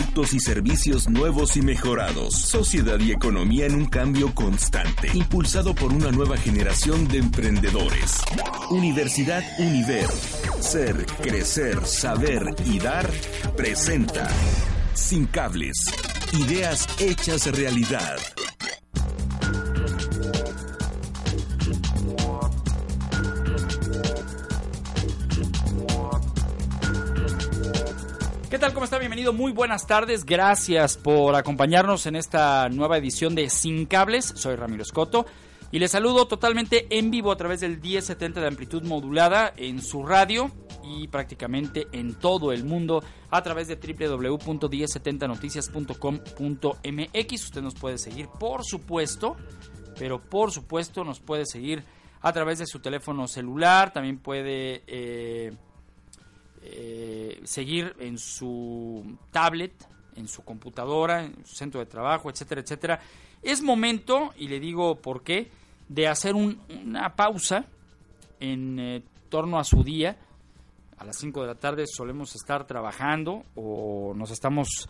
productos y servicios nuevos y mejorados. Sociedad y economía en un cambio constante, impulsado por una nueva generación de emprendedores. Universidad Univer. Ser, crecer, saber y dar presenta. Sin cables. Ideas hechas realidad. ¿Cómo está? Bienvenido. Muy buenas tardes. Gracias por acompañarnos en esta nueva edición de Sin Cables. Soy Ramiro Escoto y les saludo totalmente en vivo a través del 1070 de amplitud modulada en su radio y prácticamente en todo el mundo a través de www.1070noticias.com.mx. Usted nos puede seguir, por supuesto, pero por supuesto nos puede seguir a través de su teléfono celular. También puede... Eh, eh, seguir en su tablet, en su computadora, en su centro de trabajo, etcétera, etcétera. Es momento, y le digo por qué, de hacer una pausa en eh, torno a su día. A las 5 de la tarde solemos estar trabajando o nos estamos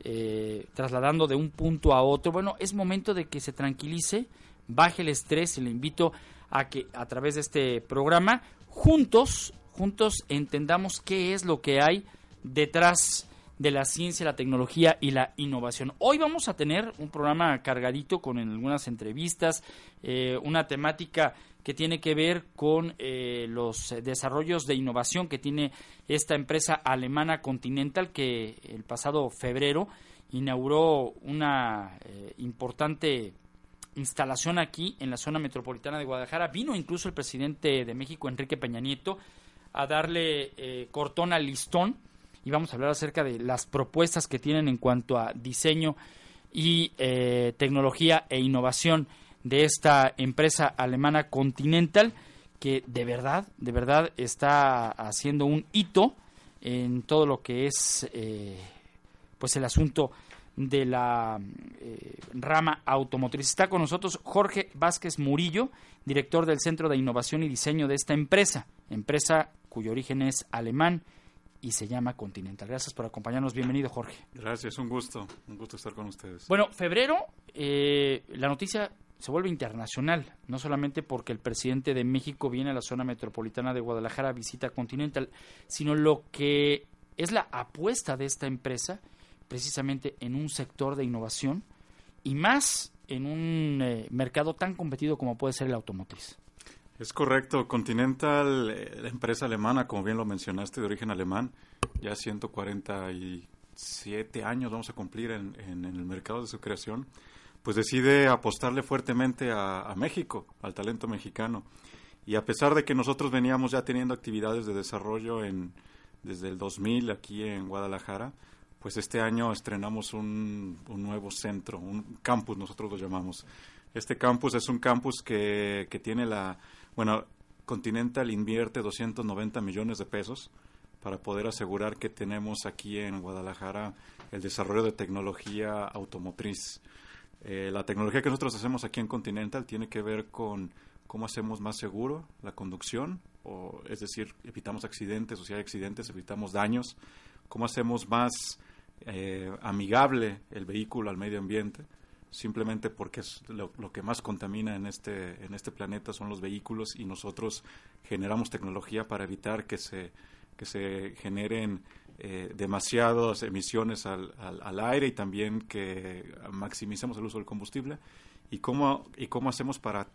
eh, trasladando de un punto a otro. Bueno, es momento de que se tranquilice, baje el estrés y le invito a que a través de este programa juntos juntos entendamos qué es lo que hay detrás de la ciencia, la tecnología y la innovación. Hoy vamos a tener un programa cargadito con algunas entrevistas, eh, una temática que tiene que ver con eh, los desarrollos de innovación que tiene esta empresa alemana Continental que el pasado febrero inauguró una eh, importante instalación aquí en la zona metropolitana de Guadalajara. Vino incluso el presidente de México, Enrique Peña Nieto, a darle eh, cortón al listón y vamos a hablar acerca de las propuestas que tienen en cuanto a diseño y eh, tecnología e innovación de esta empresa alemana Continental que de verdad, de verdad está haciendo un hito en todo lo que es eh, pues el asunto de la rama automotriz. Está con nosotros Jorge Vázquez Murillo, director del Centro de Innovación y Diseño de esta empresa, empresa cuyo origen es alemán y se llama Continental. Gracias por acompañarnos. Bienvenido, Jorge. Gracias, un gusto. Un gusto estar con ustedes. Bueno, febrero, eh, la noticia se vuelve internacional, no solamente porque el presidente de México viene a la zona metropolitana de Guadalajara a visita Continental, sino lo que es la apuesta de esta empresa precisamente en un sector de innovación y más en un eh, mercado tan competido como puede ser el automotriz. Es correcto. Continental, eh, la empresa alemana, como bien lo mencionaste, de origen alemán, ya 147 años vamos a cumplir en, el mercado de su creación, pues decide apostarle fuertemente a, México, al talento mexicano. Y a pesar de que nosotros veníamos ya teniendo actividades de desarrollo en, desde el 2000 aquí en Guadalajara, pues este año estrenamos un, nuevo centro, un campus, nosotros lo llamamos. Este campus es un campus que, que tiene la, bueno, Continental invierte 290 millones de pesos para poder asegurar que tenemos aquí en Guadalajara el desarrollo de tecnología automotriz. Eh, la tecnología que nosotros hacemos aquí en Continental tiene que ver con cómo hacemos más seguro la conducción, o, es decir, evitamos accidentes, o si hay accidentes, evitamos daños, cómo hacemos más eh, amigable el vehículo al medio ambiente simplemente porque es lo, que más contamina en este, en este planeta son los vehículos y nosotros generamos tecnología para evitar que se, que se generen eh, demasiadas emisiones al, al, aire y también que maximicemos el uso del combustible y cómo, y cómo hacemos para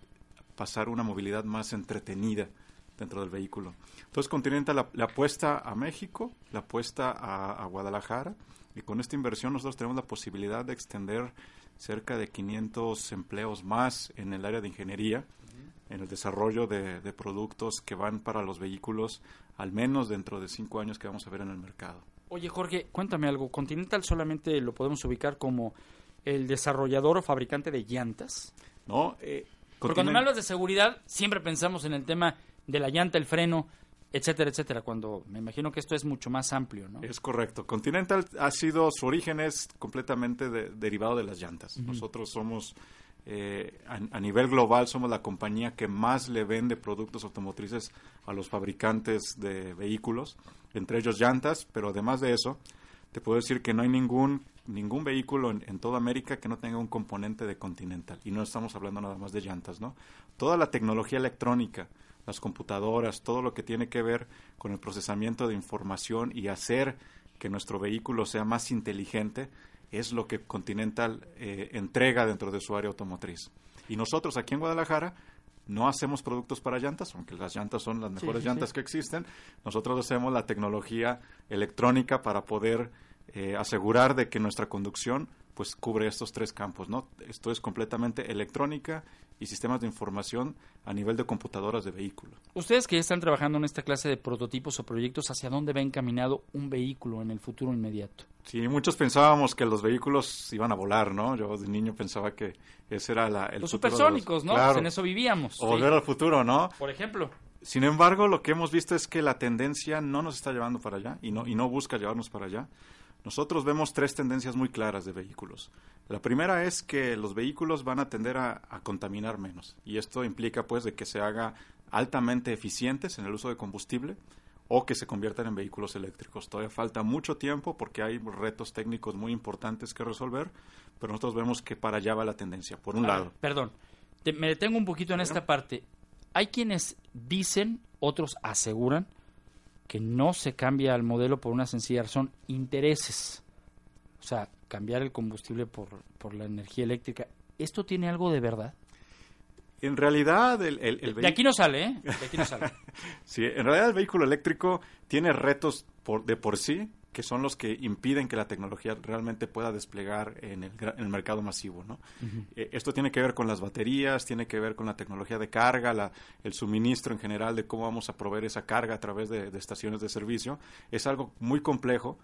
pasar una movilidad más entretenida dentro del vehículo. Entonces Continental la, la apuesta a México, la apuesta a Guadalajara y con esta inversión nosotros tenemos la posibilidad de extender cerca de 500 empleos más en el área de ingeniería, en el desarrollo de, productos que van para los vehículos, al menos dentro de cinco años que vamos a ver en el mercado. Oye, Jorge, cuéntame algo. ¿Continental solamente lo podemos ubicar como el desarrollador o fabricante de llantas? No, eh, Porque cuando me hablas de seguridad, siempre pensamos en el tema de la llanta, el freno, etcétera, etcétera, cuando me imagino que esto es mucho más amplio, ¿no? Es correcto. Continental ha sido, su origen es completamente derivado de las llantas. Nosotros somos, eh, a, nivel global, somos la compañía que más le vende productos automotrices a los fabricantes de vehículos, entre ellos llantas, pero además de eso, te puedo decir que no hay ningún ningún vehículo en, en, toda América que no tenga un componente de Continental. Y no estamos hablando nada más de llantas, ¿no? Toda la tecnología electrónica, las computadoras, todo lo que tiene que ver con el procesamiento de información y hacer que nuestro vehículo sea más inteligente, es lo que Continental eh, entrega dentro de su área automotriz. Y nosotros aquí en Guadalajara no hacemos productos para llantas, aunque las llantas son las mejores sí, llantas sí. que existen. Nosotros hacemos la tecnología electrónica para poder eh, asegurar de que nuestra conducción pues cubre estos tres campos, ¿no? Esto es completamente electrónica y sistemas de información a nivel de computadoras de vehículo. Ustedes que ya están trabajando en esta clase de prototipos o proyectos, ¿hacia dónde va encaminado un vehículo en el futuro inmediato? Sí, muchos pensábamos que los vehículos iban a volar, ¿no? Yo de niño pensaba que ese era la, el los futuro supersónicos, ¿no? Claro. Pues en eso vivíamos. O sí. volver al futuro, ¿no? Por ejemplo. Sin embargo, lo que hemos visto es que la tendencia no nos está llevando para allá y no, y no busca llevarnos para allá. Nosotros vemos tres tendencias muy claras de vehículos. La primera es que los vehículos van a tender a, a, contaminar menos y esto implica pues de que se haga altamente eficientes en el uso de combustible o que se conviertan en vehículos eléctricos. Todavía falta mucho tiempo porque hay retos técnicos muy importantes que resolver, pero nosotros vemos que para allá va la tendencia, por un A lado. perdón, Te- me detengo un poquito en esta parte. Hay quienes dicen, otros aseguran, que no se cambia al modelo por una sencilla razón, intereses. O sea, cambiar el combustible por, por la energía eléctrica. ¿Esto tiene algo de verdad? En realidad, el, el, el De aquí no sale, ¿eh? De aquí no sale. Sí, en realidad el vehículo eléctrico tiene retos por, de por sí que son los que impiden que la tecnología realmente pueda desplegar en el, en el mercado masivo. ¿no? Eh, esto tiene que ver con las baterías, tiene que ver con la tecnología de carga, la- el suministro en general de cómo vamos a proveer esa carga a través de, de estaciones de servicio. Es algo muy complejo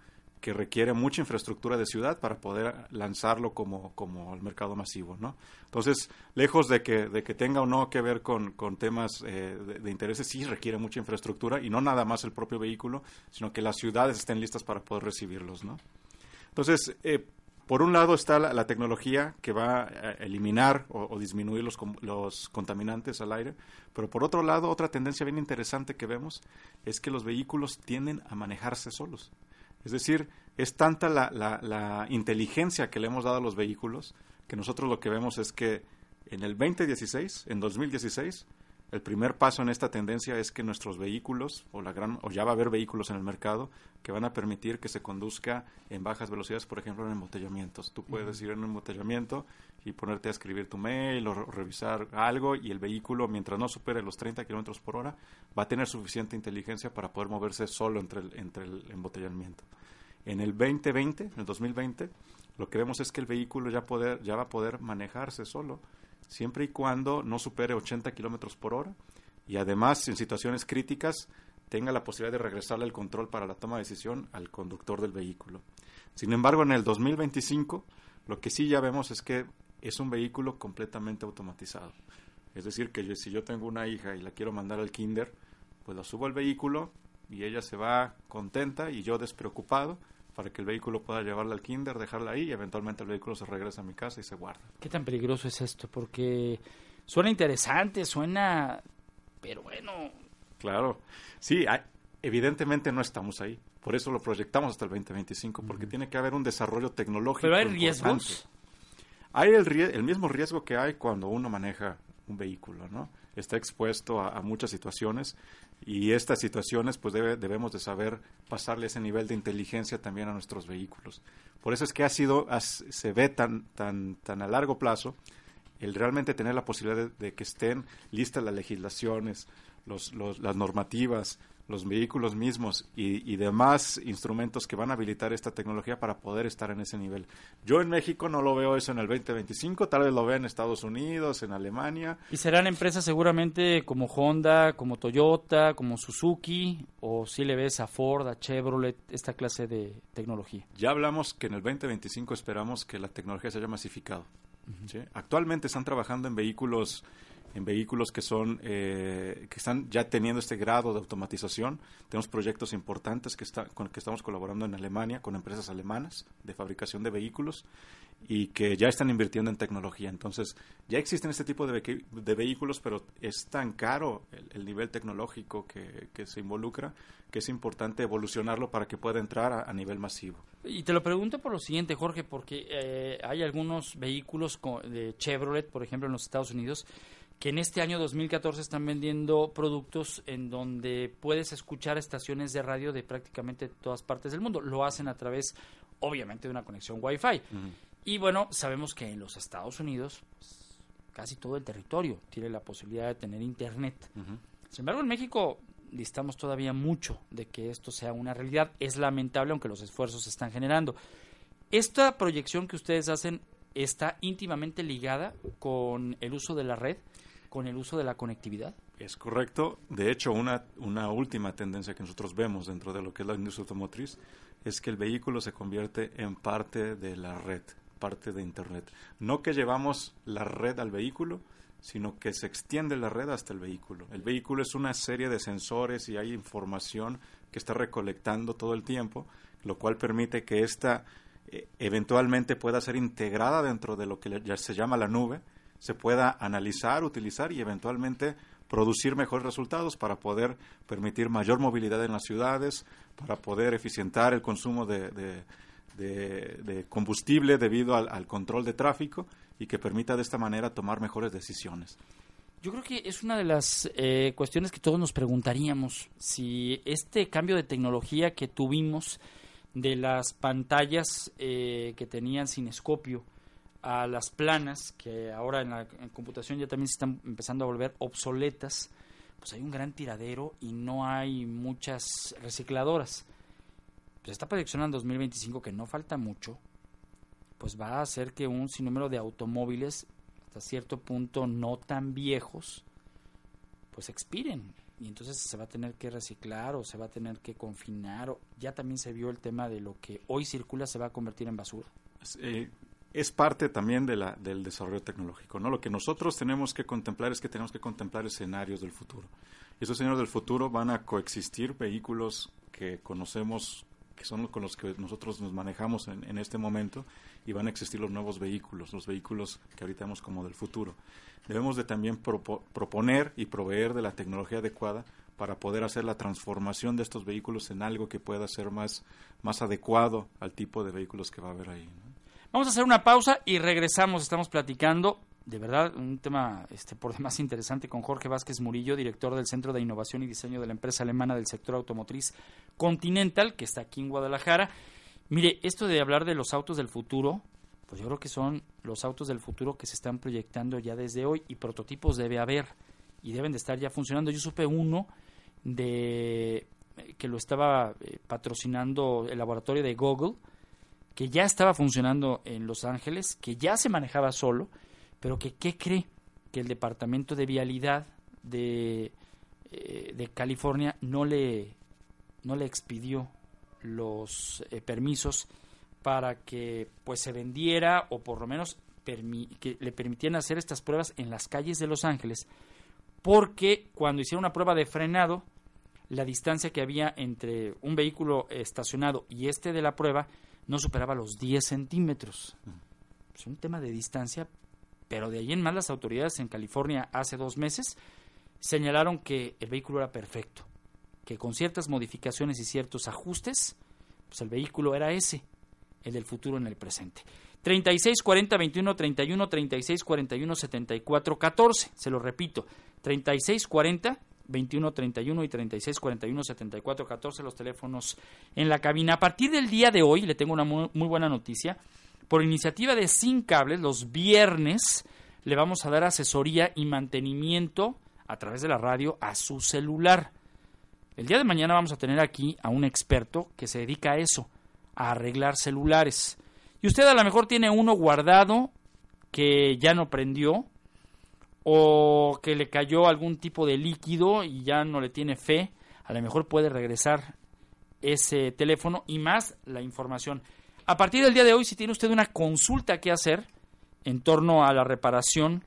que requiere mucha infraestructura de ciudad para poder lanzarlo como, como al mercado masivo, ¿no? Entonces, lejos de que, de que tenga o no que ver con, con temas eh, de, de intereses, sí requiere mucha infraestructura y no nada más el propio vehículo, sino que las ciudades estén listas para poder recibirlos, ¿no? Entonces, eh, por un lado está la, tecnología que va a eliminar o, o disminuir los, los contaminantes al aire, pero por otro lado, otra tendencia bien interesante que vemos es que los vehículos tienden a manejarse solos. Es decir, es tanta la, la- la inteligencia que le hemos dado a los vehículos que nosotros lo que vemos es que en el 2016, en 2016, el primer paso en esta tendencia es que nuestros vehículos, o, la gran, o ya va a haber vehículos en el mercado, que van a permitir que se conduzca en bajas velocidades, por ejemplo, en embotellamientos. Tú puedes ir en un embotellamiento y ponerte a escribir tu mail o re- revisar algo y el vehículo, mientras no supere los 30 kilómetros por hora, va a tener suficiente inteligencia para poder moverse solo entre el, entre el embotellamiento. En el 2020, en el 2020, lo que vemos es que el vehículo ya, poder, ya va a poder manejarse solo, siempre y cuando no supere 80 kilómetros por hora y además en situaciones críticas tenga la posibilidad de regresarle el control para la toma de decisión al conductor del vehículo. Sin embargo, en el 2025, lo que sí ya vemos es que es un vehículo completamente automatizado. Es decir, que si yo tengo una hija y la quiero mandar al kinder, pues la subo al vehículo y ella se va contenta y yo despreocupado para que el vehículo pueda llevarla al kinder, dejarla ahí y eventualmente el vehículo se regresa a mi casa y se guarda. ¿Qué tan peligroso es esto? Porque suena interesante, suena... Pero bueno, Claro. Sí, hay- evidentemente no estamos ahí. Por eso lo proyectamos hasta el 2025, porque tiene que haber un desarrollo tecnológico. pero hay importante. riesgos. Hay el, el mismo riesgo que hay cuando uno maneja un vehículo, ¿no? Está expuesto a, a muchas situaciones y estas situaciones pues debe- debemos de saber pasarle ese nivel de inteligencia también a nuestros vehículos. Por eso es que ha sido, se ve tan, tan, tan a largo plazo el realmente tener la posibilidad de, de que estén listas las legislaciones, los, los- las normativas, los vehículos mismos y, y demás instrumentos que van a habilitar esta tecnología para poder estar en ese nivel. Yo en México no lo veo eso en el 2025, tal vez lo vea en Estados Unidos, en Alemania. Y serán empresas seguramente como Honda, como Toyota, como Suzuki, o si le ves a Ford, a Chevrolet, esta clase de tecnología. Ya hablamos que en el 2025 esperamos que la tecnología se haya masificado. ¿sí? Actualmente están trabajando en vehículos en vehículos que son eh, que están ya teniendo este grado de automatización. Tenemos proyectos importantes que está, con que estamos colaborando en Alemania con empresas alemanas de fabricación de vehículos y que ya están invirtiendo en tecnología. Entonces, ya existen este tipo de, de vehículos, pero es tan caro el, nivel tecnológico que, que, se involucra que es importante evolucionarlo para que pueda entrar a, nivel masivo. Y te lo pregunto por lo siguiente, Jorge, porque eh, hay algunos vehículos de Chevrolet, por ejemplo, en los Estados Unidos, que en este año 2014 están vendiendo productos en donde puedes escuchar estaciones de radio de prácticamente todas partes del mundo. Lo hacen a través, obviamente, de una conexión Wi-Fi. Y bueno, sabemos que en los Estados Unidos pues, casi todo el territorio tiene la posibilidad de tener internet. Sin embargo, en México distamos todavía mucho de que esto sea una realidad. Es lamentable, aunque los esfuerzos se están generando. Esta proyección que ustedes hacen está íntimamente ligada con el uso de la red, con el uso de la conectividad. Es correcto. De hecho, una, una última tendencia que nosotros vemos dentro de lo que es la industria automotriz es que el vehículo se convierte en parte de la red parte de Internet. No que llevamos la red al vehículo, sino que se extiende la red hasta el vehículo. El vehículo es una serie de sensores y hay información que está recolectando todo el tiempo, lo cual permite que esta eh, eventualmente pueda ser integrada dentro de lo que ya se llama la nube, se pueda analizar, utilizar y eventualmente producir mejores resultados para poder permitir mayor movilidad en las ciudades, para poder eficientar el consumo de combustible debido al, control de tráfico y que permita de esta manera tomar mejores decisiones. Yo creo que es una de las eh, cuestiones que todos nos preguntaríamos si este cambio de tecnología que tuvimos de las pantallas eh, que tenían cinescopio a las planas, que ahora en la computación ya también se están empezando a volver obsoletas, pues hay un gran tiradero y no hay muchas recicladoras pues esta proyección en 2025, que no falta mucho, pues va a hacer que un sinnúmero de automóviles, hasta cierto punto no tan viejos, pues expiren. Y entonces se va a tener que reciclar o se va a tener que confinar. O ya también se vio el tema de lo que hoy circula se va a convertir en basura. Eh, es parte también de la, del desarrollo tecnológico. ¿no? Lo que nosotros tenemos que contemplar es que tenemos que contemplar escenarios del futuro. Esos escenarios del futuro van a coexistir vehículos que conocemos que son con los que nosotros nos manejamos en, este momento, y van a existir los nuevos vehículos, los vehículos que ahorita vemos como del futuro. Debemos de también proponer y proveer de la tecnología adecuada para poder hacer la transformación de estos vehículos en algo que pueda ser más, más adecuado al tipo de vehículos que va a haber ahí. Vamos a hacer una pausa y regresamos. Estamos platicando de verdad un tema este, por demás interesante con Jorge Vázquez Murillo, director del Centro de Innovación y Diseño de la empresa alemana del sector automotriz Continental, que está aquí en Guadalajara. Mire, esto de hablar de los autos del futuro, pues yo creo que son los autos del futuro que se están proyectando ya desde hoy y prototipos debe haber y deben de estar ya funcionando. Yo supe uno de que lo estaba eh, patrocinando el laboratorio de Google, que ya estaba funcionando en Los Ángeles, que ya se manejaba solo pero que qué cree que el Departamento de Vialidad de, eh, de California no le, no le expidió los eh, permisos para que pues se vendiera o por lo menos que le permitieran hacer estas pruebas en las calles de Los Ángeles porque cuando hicieron una prueba de frenado la distancia que había entre un vehículo estacionado y este de la prueba no superaba los 10 centímetros. Es un tema de distancia, pero de ahí en más las autoridades en California hace dos meses señalaron que el vehículo era perfecto, que con ciertas modificaciones y ciertos ajustes, pues el vehículo era ese, el del futuro en el presente. 36 40 21 31 36 41 74 14, se lo repito, 36 40 21 31 y 36 41 74 14 los teléfonos en la cabina. A partir del día de hoy le tengo una muy, buena noticia por iniciativa de Sin Cables, los viernes le vamos a dar asesoría y mantenimiento a través de la radio a su celular. El día de mañana vamos a tener aquí a un experto que se dedica a eso, a arreglar celulares. Y usted a lo mejor tiene uno guardado que ya no prendió o que le cayó algún tipo de líquido y ya no le tiene fe. A lo mejor puede regresar ese teléfono y más la información. A partir del día de hoy, si tiene usted una consulta que hacer en torno a la reparación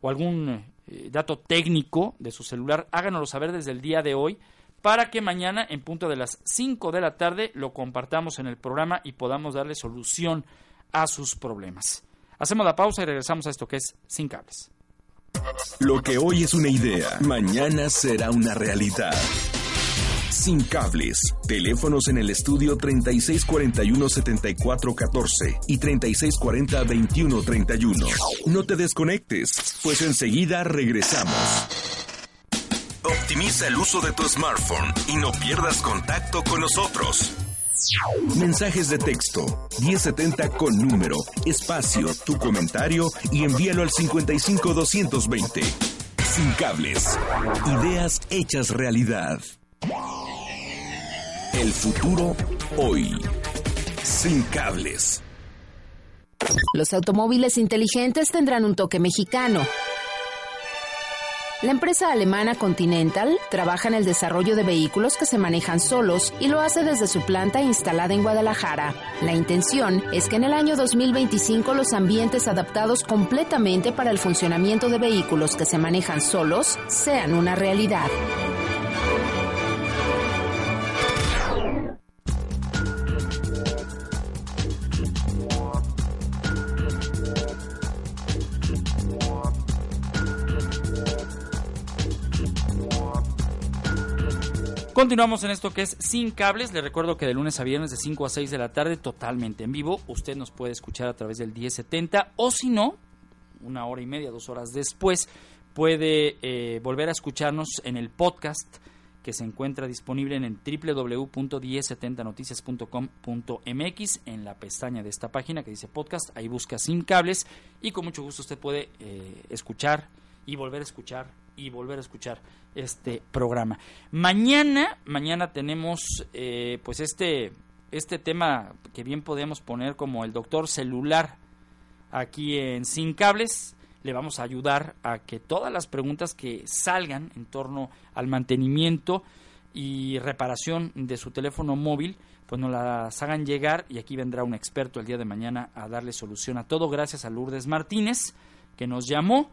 o algún eh, dato técnico de su celular, háganoslo saber desde el día de hoy para que mañana en punto de las 5 de la tarde lo compartamos en el programa y podamos darle solución a sus problemas. Hacemos la pausa y regresamos a esto que es Sin Cables. Lo que hoy es una idea, mañana será una realidad. Sin cables. Teléfonos en el estudio 3641-7414 y 3640-2131. No te desconectes, pues enseguida regresamos. Optimiza el uso de tu smartphone y no pierdas contacto con nosotros. Mensajes de texto 1070 con número, espacio, tu comentario y envíalo al 55220. Sin cables. Ideas hechas realidad. El futuro hoy. Sin cables. Los automóviles inteligentes tendrán un toque mexicano. La empresa alemana Continental trabaja en el desarrollo de vehículos que se manejan solos y lo hace desde su planta instalada en Guadalajara. La intención es que en el año 2025 los ambientes adaptados completamente para el funcionamiento de vehículos que se manejan solos sean una realidad. Continuamos en esto que es Sin Cables. Le recuerdo que de lunes a viernes de 5 a 6 de la tarde, totalmente en vivo. Usted nos puede escuchar a través del 1070 o si no, una hora y media, dos horas después, puede eh, volver a escucharnos en el podcast que se encuentra disponible en el www.1070noticias.com.mx en la pestaña de esta página que dice podcast. Ahí busca Sin Cables y con mucho gusto usted puede eh, escuchar y volver a escuchar y volver a escuchar este programa. Mañana, mañana tenemos eh, pues este, este tema que bien podemos poner como el doctor celular aquí en Sin Cables. Le vamos a ayudar a que todas las preguntas que salgan en torno al mantenimiento y reparación de su teléfono móvil, pues nos las hagan llegar y aquí vendrá un experto el día de mañana a darle solución a todo. Gracias a Lourdes Martínez que nos llamó.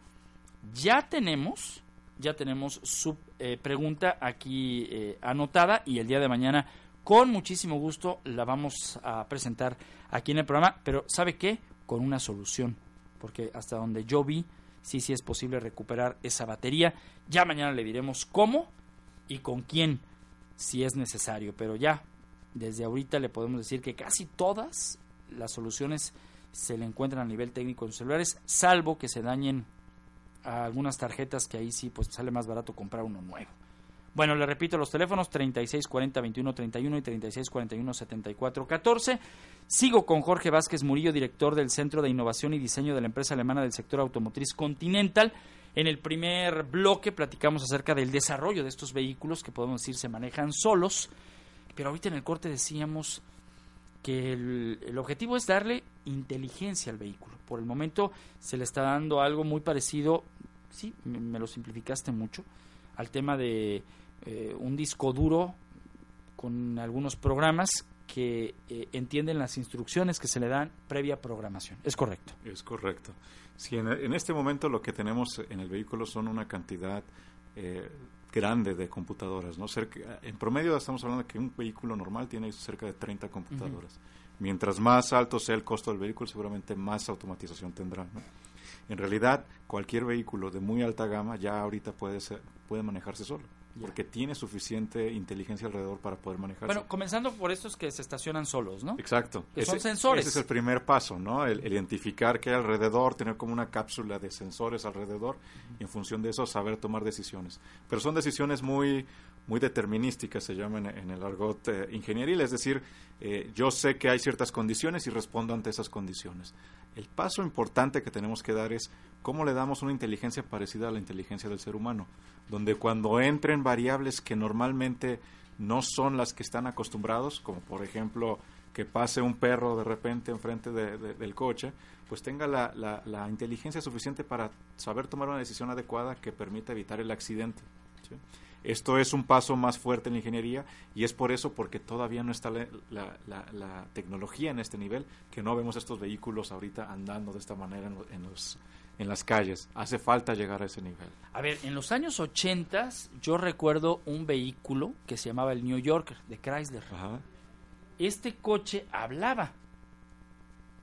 Ya tenemos ya tenemos su eh, pregunta aquí eh, anotada y el día de mañana con muchísimo gusto la vamos a presentar aquí en el programa, pero ¿sabe qué? Con una solución, porque hasta donde yo vi, sí, sí es posible recuperar esa batería. Ya mañana le diremos cómo y con quién, si es necesario, pero ya desde ahorita le podemos decir que casi todas las soluciones se le encuentran a nivel técnico en celulares, salvo que se dañen algunas tarjetas que ahí sí pues sale más barato comprar uno nuevo. Bueno, le repito los teléfonos 3640 21 31 y 3641 74 14. Sigo con Jorge Vázquez Murillo, director del Centro de Innovación y Diseño de la empresa alemana del sector automotriz Continental. En el primer bloque platicamos acerca del desarrollo de estos vehículos que podemos decir se manejan solos, pero ahorita en el corte decíamos que el, objetivo es darle inteligencia al vehículo. Por el momento se le está dando algo muy parecido, sí, me, lo simplificaste mucho, al tema de eh, un disco duro con algunos programas que eh, entienden las instrucciones que se le dan previa programación. ¿Es correcto? Es correcto. Sí, en, este momento lo que tenemos en el vehículo son una cantidad eh, grande de computadoras. ¿no? Cerca, en promedio estamos hablando de que un vehículo normal tiene cerca de 30 computadoras. Mientras más alto sea el costo del vehículo, seguramente más automatización tendrá. En realidad, cualquier vehículo de muy alta gama ya ahorita puede, ser, puede manejarse solo porque tiene suficiente inteligencia alrededor para poder manejarse. Bueno, comenzando por estos que se estacionan solos, ¿no? Exacto. Que son sensores. Ese es el primer paso, ¿no? El, identificar qué hay alrededor, tener como una cápsula de sensores alrededor y en función de eso saber tomar decisiones. Pero son decisiones muy muy determinísticas, se llaman en, el argot eh, ingenieril, es decir, eh, yo sé que hay ciertas condiciones y respondo ante esas condiciones. El paso importante que tenemos que dar es cómo le damos una inteligencia parecida a la inteligencia del ser humano donde cuando entren variables que normalmente no son las que están acostumbrados, como por ejemplo que pase un perro de repente enfrente del coche, pues tenga la, inteligencia suficiente para saber tomar una decisión adecuada que permita evitar el accidente. Esto es un paso más fuerte en la ingeniería y es por eso porque todavía no está la, tecnología en este nivel que no vemos estos vehículos ahorita andando de esta manera en, los en las calles. Hace falta llegar a ese nivel. A ver, en los años 80 yo recuerdo un vehículo que se llamaba el New Yorker de Chrysler. Ajá. Este coche hablaba.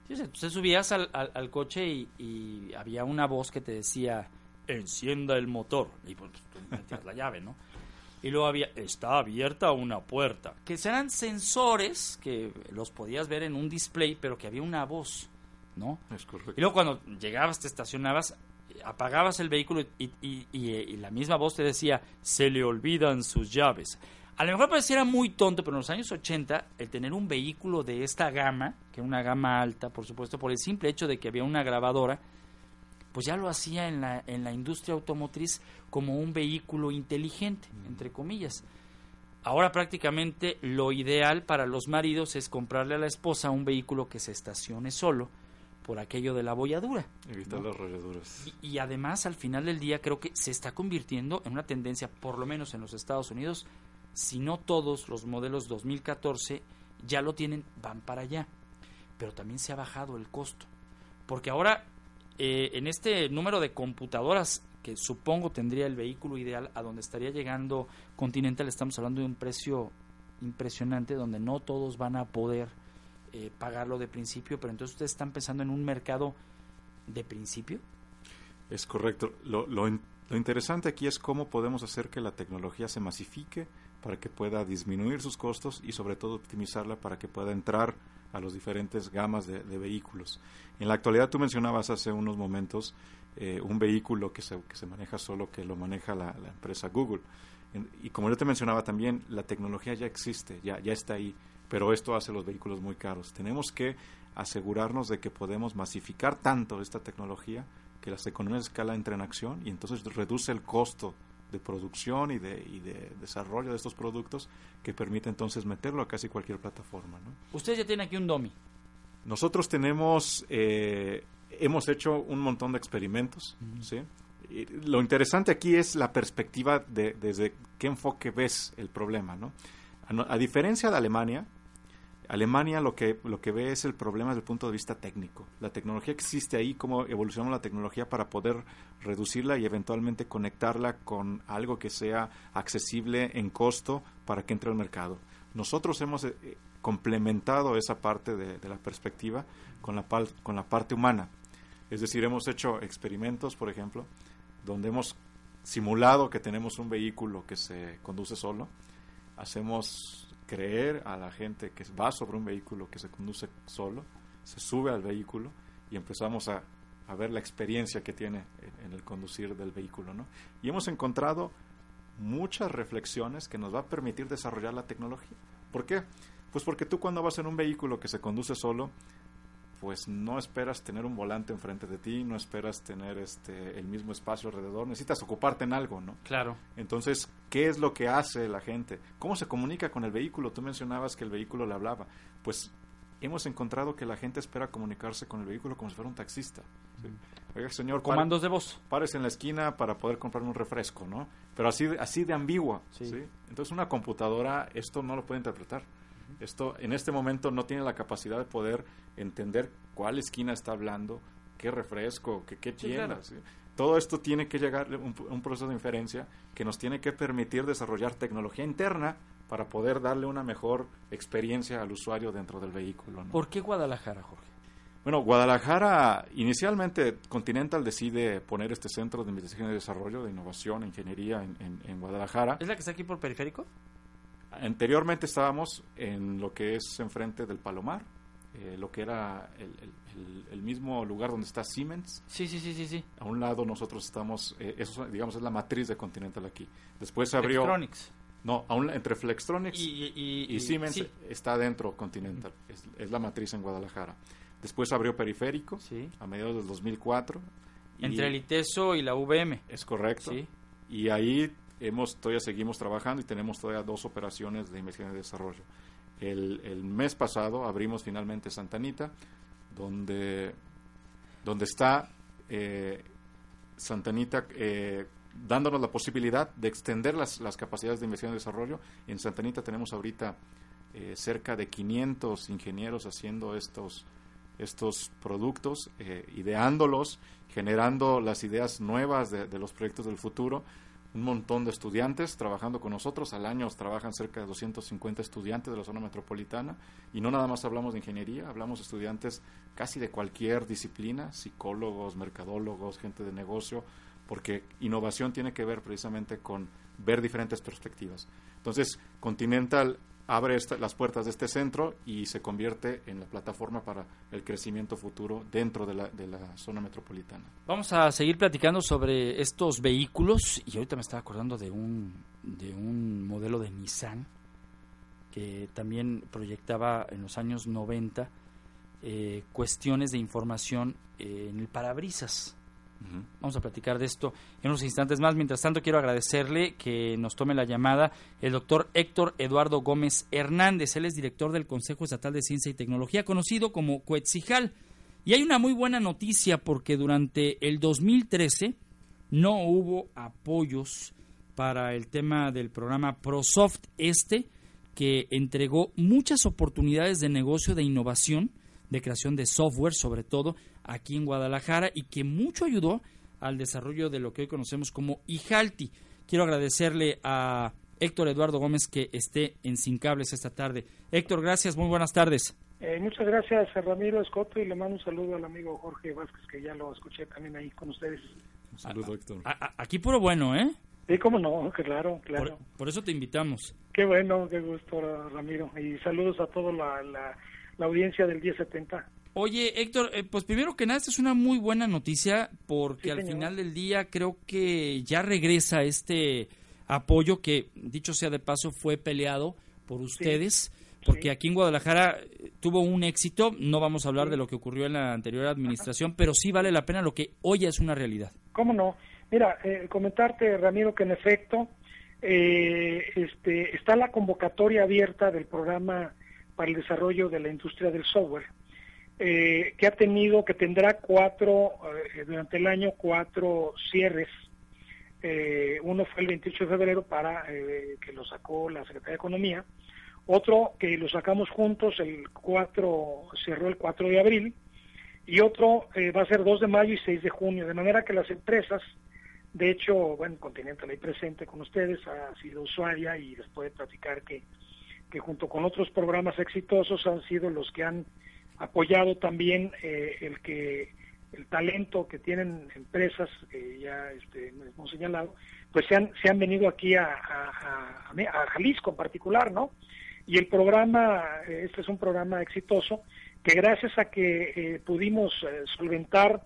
Tú te subías al, al- al coche y, y había una voz que te decía, encienda el motor. Y pues tú metías la llave, ¿no? Y luego había, está abierta una puerta. Que eran sensores que los podías ver en un display, pero que había una voz, ¿no? Es correcto. Y luego cuando llegabas, te estacionabas, apagabas el vehículo y, y- y, y la misma voz te decía, se le olvidan sus llaves. A lo mejor pareciera muy tonto, pero en los años 80, el tener un vehículo de esta gama, que era una gama alta, por supuesto, por el simple hecho de que había una grabadora, pues ya lo hacía en la, en la industria automotriz como un vehículo inteligente, entre comillas. Ahora prácticamente lo ideal para los maridos es comprarle a la esposa un vehículo que se estacione solo por aquello de la bolladura. Evitar ¿no? las rolladuras. Y, y además, al final del día, creo que se está convirtiendo en una tendencia, por lo menos en los Estados Unidos, si no todos los modelos 2014 ya lo tienen, van para allá. Pero también se ha bajado el costo. Porque ahora, eh, en este número de computadoras que supongo tendría el vehículo ideal, a donde estaría llegando Continental, estamos hablando de un precio impresionante, donde no todos van a poder eh, pagarlo de principio, pero entonces ustedes están pensando en un mercado de principio. Es correcto. Lo, lo, lo interesante aquí es cómo podemos hacer que la tecnología se masifique para que pueda disminuir sus costos y sobre todo optimizarla para que pueda entrar a los diferentes gamas de, vehículos. En la actualidad tú mencionabas hace unos momentos eh, un vehículo que se, que se maneja solo, que lo maneja la, empresa Google. Y como yo te mencionaba también, la tecnología ya existe, ya, ya está ahí, pero esto hace los vehículos muy caros. Tenemos que asegurarnos de que podemos masificar tanto esta tecnología que las economías de escala entren en acción y entonces reduce el costo de producción y de, y de desarrollo de estos productos que permite entonces meterlo a casi cualquier plataforma. ¿no? Ustedes ya tienen aquí un DOMI. Nosotros tenemos, eh, hemos hecho un montón de experimentos, ¿sí? Y lo interesante aquí es la perspectiva de desde qué enfoque ves el problema, ¿no? A, no- a diferencia de Alemania, Alemania lo que, lo que ve es el problema desde el punto de vista técnico. La tecnología que existe ahí, cómo evolucionamos la tecnología para poder reducirla y eventualmente conectarla con algo que sea accesible en costo para que entre al mercado. Nosotros hemos eh, complementado esa parte de, de la perspectiva con la, con la parte humana. Es decir, hemos hecho experimentos, por ejemplo, donde hemos simulado que tenemos un vehículo que se conduce solo. Hacemos creer a la gente que va sobre un vehículo que se conduce solo, se sube al vehículo y empezamos a, a ver la experiencia que tiene en, el conducir del vehículo. ¿no? Y hemos encontrado muchas reflexiones que nos va a permitir desarrollar la tecnología. ¿Por qué? Pues porque tú cuando vas en un vehículo que se conduce solo, pues no esperas tener un volante enfrente de ti, no esperas tener este el mismo espacio alrededor, necesitas ocuparte en algo, ¿no? Claro. Entonces, ¿qué es lo que hace la gente? ¿Cómo se comunica con el vehículo? Tú mencionabas que el vehículo le hablaba. Pues hemos encontrado que la gente espera comunicarse con el vehículo como si fuera un taxista. ¿sí? Oiga, señor, pare- Comandos de voz. pares en la esquina para poder comprarme un refresco, ¿no? Pero así, de- así de ambigua, Sí. sí. Entonces una computadora esto no lo puede interpretar. Esto en este momento no tiene la capacidad de poder entender cuál esquina está hablando, qué refresco, qué, qué Sí, tienda. claro. ¿sí? Todo esto tiene que llegar a un, un proceso de inferencia que nos tiene que permitir desarrollar tecnología interna para poder darle una mejor experiencia al usuario dentro del vehículo. ¿no? ¿Por qué Guadalajara, Jorge? Bueno, Guadalajara, inicialmente Continental decide poner este centro de investigación y desarrollo de innovación e ingeniería en, en- en Guadalajara. ¿Es la que está aquí por periférico? Anteriormente estábamos en lo que es enfrente del Palomar, eh, lo que era el, el- el- el mismo lugar donde está Siemens. Sí, sí, sí, sí, sí. A un lado nosotros estamos, eh, eso digamos es la matriz de Continental aquí. Después se abrió, Electronics. no, a un- entre Flextronics Y, y, y Siemens sí. está dentro Continental, es, es la matriz en Guadalajara. Después abrió Periférico Sí. a mediados del 2004. y- Entre el ITESO y la VM. Es correcto. Sí. Y ahí hemos, todavía seguimos trabajando y tenemos todavía dos operaciones de investigación y desarrollo. El, el mes pasado abrimos finalmente Santa Anita, donde, donde está eh, Santa Anita eh, dándonos la posibilidad de extender las, las capacidades de investigación y desarrollo. En Santa Anita tenemos ahorita eh, cerca de 500 ingenieros haciendo estos estos productos, eh, ideándolos, generando las ideas nuevas de, los proyectos del futuro. Un montón de estudiantes trabajando con nosotros. Al año trabajan cerca de 250 estudiantes de la zona metropolitana. Y no nada más hablamos de ingeniería, hablamos de estudiantes casi de cualquier disciplina, psicólogos, mercadólogos, gente de negocio, porque innovación tiene que ver precisamente con ver diferentes perspectivas. Entonces, Continental abre las puertas de este centro y se convierte en la plataforma para el crecimiento futuro dentro de la, de la zona metropolitana. Vamos a seguir platicando sobre estos vehículos y ahorita me estaba acordando de un, de un modelo de Nissan que también proyectaba en los años 90 eh, cuestiones de información eh, en el parabrisas Vamos a platicar de esto en unos instantes más. Mientras tanto, quiero agradecerle que nos tome la llamada el doctor Héctor Eduardo Gómez Hernández. Él es director del Consejo Estatal de Ciencia y Tecnología, conocido como Coetzijal. Y hay una muy buena noticia porque durante el 2013 no hubo apoyos para el tema del programa ProSoft este, que entregó muchas oportunidades de negocio de innovación, de creación de software sobre todo, aquí en Guadalajara y que mucho ayudó al desarrollo de lo que hoy conocemos como IJALTI. Quiero agradecerle a Héctor Eduardo Gómez que esté en Sin Cables esta tarde. Héctor, gracias, muy buenas tardes. Eh, muchas gracias a Ramiro Escoto y le mando un saludo al amigo Jorge Vázquez que ya lo escuché también ahí con ustedes. Un saludo, Héctor. aquí puro bueno, ¿eh? Sí, cómo no, claro, claro. Por, eso te invitamos. Qué bueno, qué gusto, Ramiro. Y saludos a toda la, la, la audiencia del 1070. Oye, Héctor, eh, pues primero que nada, esta es una muy buena noticia porque al final del día creo que ya regresa este apoyo que, dicho sea de paso, fue peleado por ustedes. Porque aquí en Guadalajara eh, tuvo un éxito, no vamos a hablar de lo que ocurrió en la anterior administración, pero sí vale la pena lo que hoy es una realidad. ¿Cómo no? Mira, eh, comentarte, Ramiro, que en efecto este, está la convocatoria abierta del programa para el desarrollo de la industria del software eh, que ha tenido, que tendrá cuatro, eh, durante el año, cuatro cierres. Eh, uno fue el 28 de febrero para que lo sacó la Secretaría de Economía. Otro que lo sacamos juntos, el 4, cerró el 4 de abril. Y otro va a ser 2 de mayo y 6 de junio. De manera que las empresas, de hecho, bueno, Continental ahí presente con ustedes, ha sido usuaria y les puede platicar que, que junto con otros programas exitosos han sido los que han apoyado también eh, el que el talento que tienen empresas que ya este, hemos señalado, pues se han, se han venido aquí a, a, Jalisco en particular, ¿no? Y el programa, eh, este es un programa exitoso, que gracias a que eh, pudimos solventar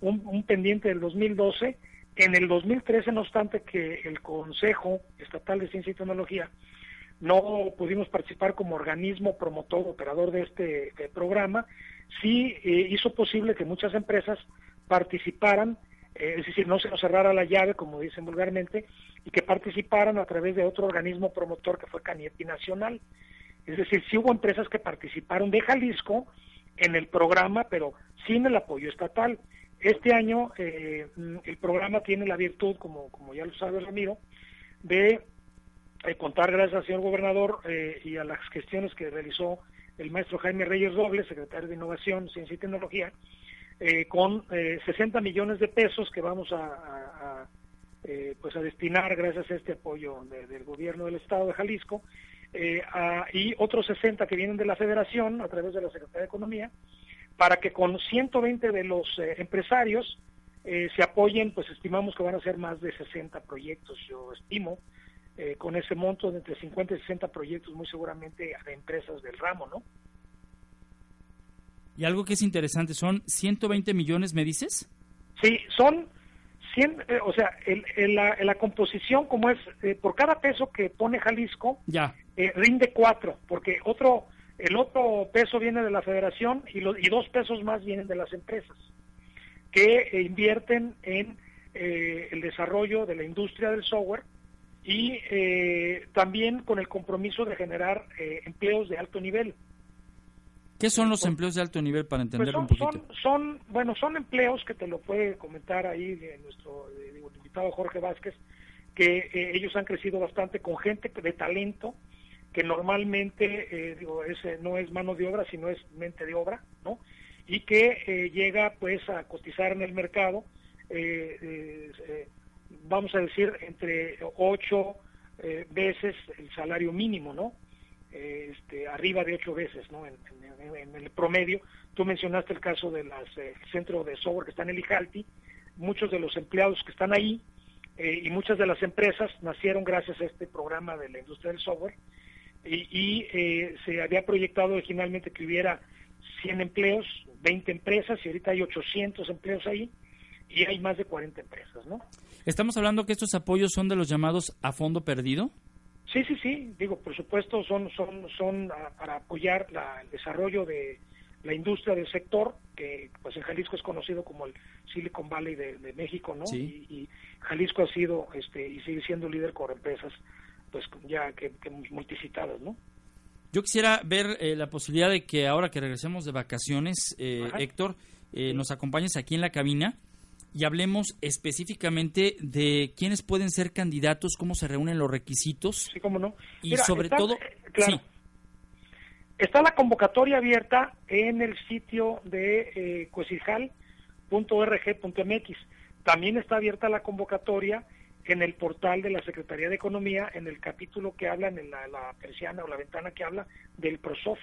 un, un, pendiente del 2012, en el 2013, no obstante que el Consejo Estatal de Ciencia y Tecnología no pudimos participar como organismo promotor, operador de este programa, sí eh, hizo posible que muchas empresas participaran, eh, es decir, no se nos cerrara la llave, como dicen vulgarmente, y que participaran a través de otro organismo promotor que fue Caniepi Nacional. Es decir, sí hubo empresas que participaron de Jalisco en el programa, pero sin el apoyo estatal. Este año eh, el programa tiene la virtud, como, como ya lo sabe Ramiro, de eh, contar gracias al señor gobernador eh, y a las gestiones que realizó el maestro Jaime Reyes Robles, secretario de Innovación, Ciencia y Tecnología, eh, con 60 millones de pesos que vamos a, pues a destinar gracias a este apoyo del gobierno del estado de Jalisco y otros 60 que vienen de la federación a través de la Secretaría de Economía para que con 120 de los empresarios se apoyen, pues estimamos que van a ser más de 60 proyectos, yo estimo, eh, con ese monto de entre 50 y 60 proyectos, muy seguramente de empresas del ramo, ¿no? Y algo que es interesante, ¿son 120 millones, me dices? Sí, son 100, eh, o sea, el, la, composición como es, eh, por cada peso que pone Jalisco, ya. rinde cuatro, porque otro, el otro peso viene de la federación y, y dos pesos más vienen de las empresas que invierten en el desarrollo de la industria del software y eh, también con el compromiso de generar eh, empleos de alto nivel. ¿Qué son los empleos de alto nivel para pues entenderlo un poquito? Son, bueno, son empleos que te lo puede comentar ahí nuestro invitado Jorge Vázquez, que eh, ellos han crecido bastante con gente de talento que normalmente digo ese no es mano de obra sino es mente de obra, ¿no? y que llega pues a cotizar en el mercado, vamos a decir, entre 8 veces el salario mínimo, ¿no? Este, arriba de ocho veces, ¿no? En, el promedio. Tú mencionaste el caso del centro de software que está en el IJALTI. Muchos de los empleados que están ahí eh, y muchas de las empresas nacieron gracias a este programa de la industria del software y, eh, se había proyectado originalmente que hubiera 100 empleos, 20 empresas y ahorita hay 800 empleos ahí y hay más de 40 empresas, ¿no? Estamos hablando que estos apoyos son de los llamados a fondo perdido. Sí, sí, sí, digo, por supuesto son son son para apoyar el desarrollo de la industria del sector, que pues en Jalisco es conocido como el Silicon Valley de, México, ¿no? Y, Jalisco ha sido este y sigue siendo líder con empresas pues ya que, multicitadas, ¿no? Yo quisiera ver eh, la posibilidad de que ahora que regresemos de vacaciones, eh, Héctor, eh, nos acompañes aquí en la cabina y hablemos específicamente de quiénes pueden ser candidatos, cómo se reúnen los requisitos. Sí, cómo no. Y sobre todo, claro, Está la convocatoria abierta en el sitio de eh, También está abierta la convocatoria en el portal de la Secretaría de Economía, en el capítulo que habla, en la, persiana o la ventana que habla del PROSOF,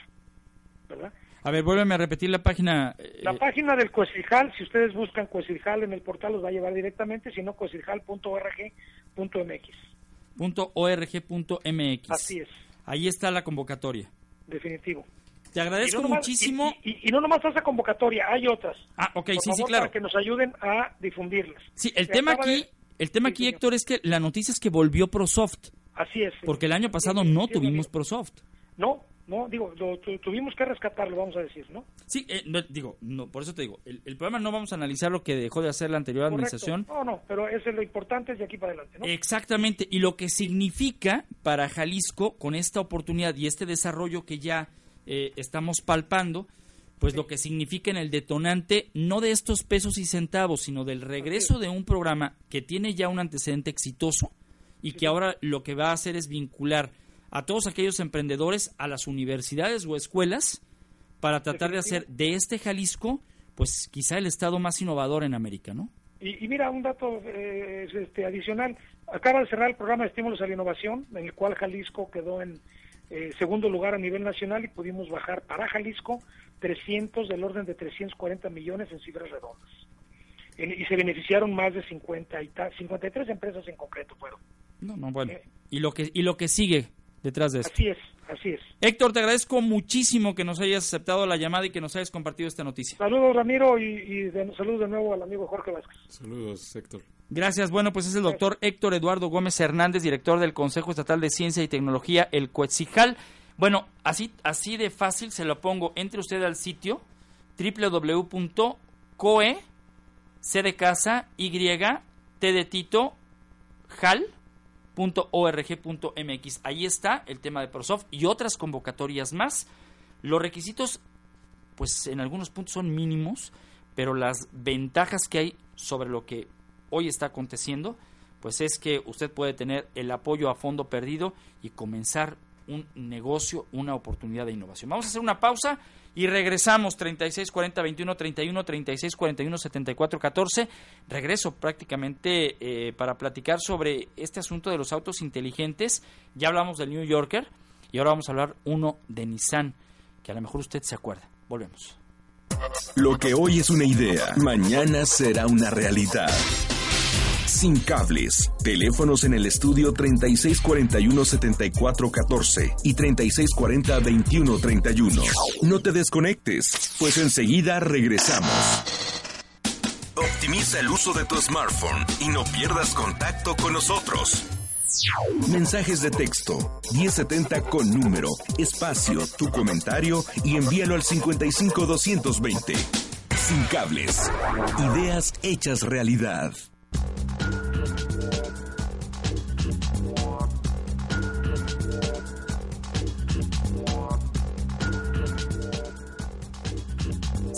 ¿verdad? A ver, vuélveme a repetir la página. Eh, la página del Coesiljal, si ustedes buscan Coesiljal en el portal, los va a llevar directamente, si no, coesiljal.org.mx. Así es. Ahí está la convocatoria definitivo. Te agradezco muchísimo. Y, no nomás esa convocatoria, hay otras. Ah, ok, sí, sí, claro. Para que nos ayuden a difundirlas. Sí, el tema aquí, el tema aquí, Héctor, es que la noticia es que volvió ProSoft. Así es. Porque el año pasado no tuvimos ProSoft. No, no, digo, tuvimos que rescatarlo, vamos a decir, ¿no? Sí, eh, digo, no, por eso te digo, el, problema no vamos a analizar lo que dejó de hacer la anterior administración. No, no, pero eso es lo importante de aquí para adelante, ¿no? Exactamente, y lo que significa para Jalisco con esta oportunidad y este desarrollo que ya eh, estamos palpando, pues lo que significa en el detonante no de estos pesos y centavos, sino del regreso de un programa que tiene ya un antecedente exitoso y que ahora lo que va a hacer es vincular a todos aquellos emprendedores, a las universidades o escuelas, para tratar de hacer de este Jalisco, pues quizá el estado más innovador en América, ¿no? Y, mira, un dato eh, este, adicional. Acaba de cerrar el programa de estímulos a la innovación, en el cual Jalisco quedó en eh, segundo lugar a nivel nacional y pudimos bajar para Jalisco 300 del orden de 340 millones en cifras redondas. y se beneficiaron más de 50 y 53 empresas en concreto fueron. No, no, bueno. Eh, y lo que y lo que sigue detrás de esto. Así es, así es. Héctor, te agradezco muchísimo que nos hayas aceptado la llamada y que nos hayas compartido esta noticia. Saludos, Ramiro, y, saludos de nuevo al amigo Jorge Vázquez. Saludos, Héctor. Gracias. Bueno, pues es el doctor Héctor Eduardo Gómez Hernández, director del Consejo Estatal de Ciencia y Tecnología, el COETSIJAL. Bueno, así, así de fácil se lo pongo. Entre usted al sitio www.coe, C de casa, Y, T de Tito, JAL, .org.mx. Ahí está el tema de ProSoft y otras convocatorias más. Los requisitos, pues en algunos puntos son mínimos, pero las ventajas que hay sobre lo que hoy está aconteciendo, pues es que usted puede tener el apoyo a fondo perdido y comenzar un negocio, una oportunidad de innovación. Vamos a hacer una pausa y regresamos 36 40 21 31 36 41 74 14. Regreso prácticamente eh, para platicar sobre este asunto de los autos inteligentes. Ya hablamos del New Yorker y ahora vamos a hablar uno de Nissan, que a lo mejor usted se acuerda. Volvemos. Lo que hoy es una idea, mañana será una realidad sin cables. Teléfonos en el estudio 3641-7414 y 3640-2131. No te desconectes, pues enseguida regresamos. Optimiza el uso de tu smartphone y no pierdas contacto con nosotros. Mensajes de texto 1070 con número, espacio, tu comentario y envíalo al 55220. Sin cables. Ideas hechas realidad.